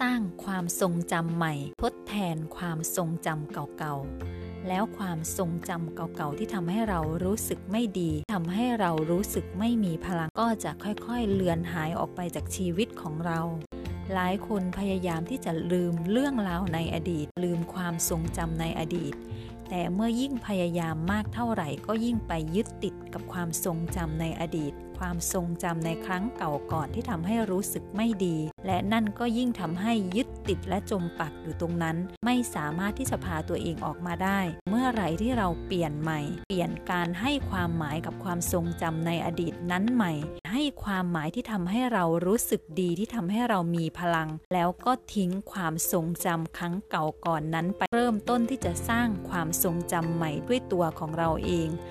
สร้างความทรงจำใหม่ ทดแทนความทรงจำเก่าๆ แล้วความทรงจำเก่าๆ ที่ทำให้เรารู้สึกไม่ดีทำให้เรารู้สึกไม่มีพลังก็จะค่อยๆ เลือนหายออกไปจากชีวิตของเรา หลายคนพยายามที่จะลืมเรื่องราวในอดีต ลืมความทรงจำในอดีต แต่เมื่อยิ่งพยายามมากเท่าไหร่ก็ยิ่งไปยึดติดกับความทรงจำในอดีต ความทรงจำในครั้งเก่าก่อนที่ทำให้รู้สึกไม่ดี และนั่นก็ยิ่งทำให้ยึดติดและจมปักอยู่ตรงนั้น ไม่สามารถที่จะพาตัวเองออกมาได้ เมื่อไหร่ที่เราเปลี่ยนใหม่ เปลี่ยนการให้ความหมายกับความทรงจำในอดีตนั้นใหม่ ให้ความหมายที่ทำให้เรารู้สึกดีที่ทำให้เรามีพลัง แล้วก็ทิ้งความทรงจำครั้งเก่าก่อนนั้นไปเริ่มต้นที่จะสร้างความทรงจำใหม่ด้วยตัวของเราเอง